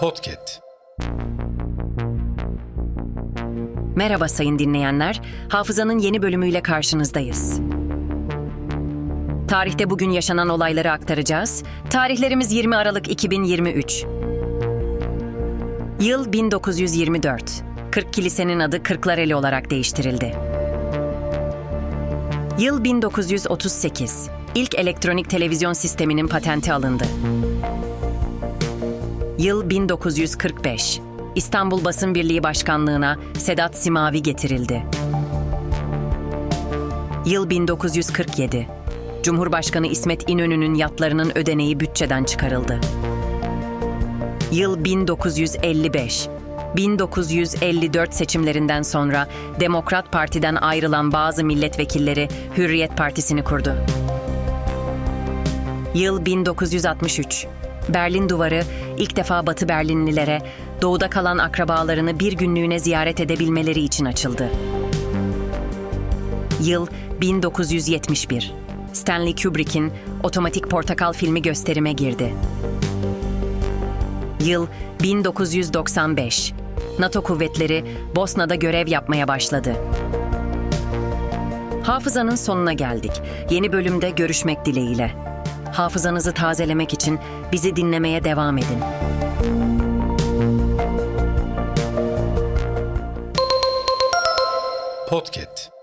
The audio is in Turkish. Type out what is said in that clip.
Podcast. Merhaba sayın dinleyenler. Hafızanın yeni bölümüyle karşınızdayız. Tarihte bugün yaşanan olayları aktaracağız. Tarihlerimiz 20 Aralık 2023. Yıl 1924. Kırk kilisenin adı Kırklareli olarak değiştirildi. Yıl 1938. İlk elektronik televizyon sisteminin patenti alındı. Yıl 1945. İstanbul Basın Birliği Başkanlığına Sedat Simavi getirildi. Yıl 1947. Cumhurbaşkanı İsmet İnönü'nün yatlarının ödeneği bütçeden çıkarıldı. Yıl 1955. 1954 seçimlerinden sonra Demokrat Parti'den ayrılan bazı milletvekilleri Hürriyet Partisi'ni kurdu. Yıl 1963. Berlin Duvarı ilk defa Batı Berlinlilere doğuda kalan akrabalarını bir günlüğüne ziyaret edebilmeleri için açıldı. Yıl 1971. Stanley Kubrick'in Otomatik Portakal filmi gösterime girdi. Yıl 1995. NATO kuvvetleri Bosna'da görev yapmaya başladı. Hafızanın sonuna geldik. Yeni bölümde görüşmek dileğiyle. Hafızanızı tazelemek için bizi dinlemeye devam edin. Podcast.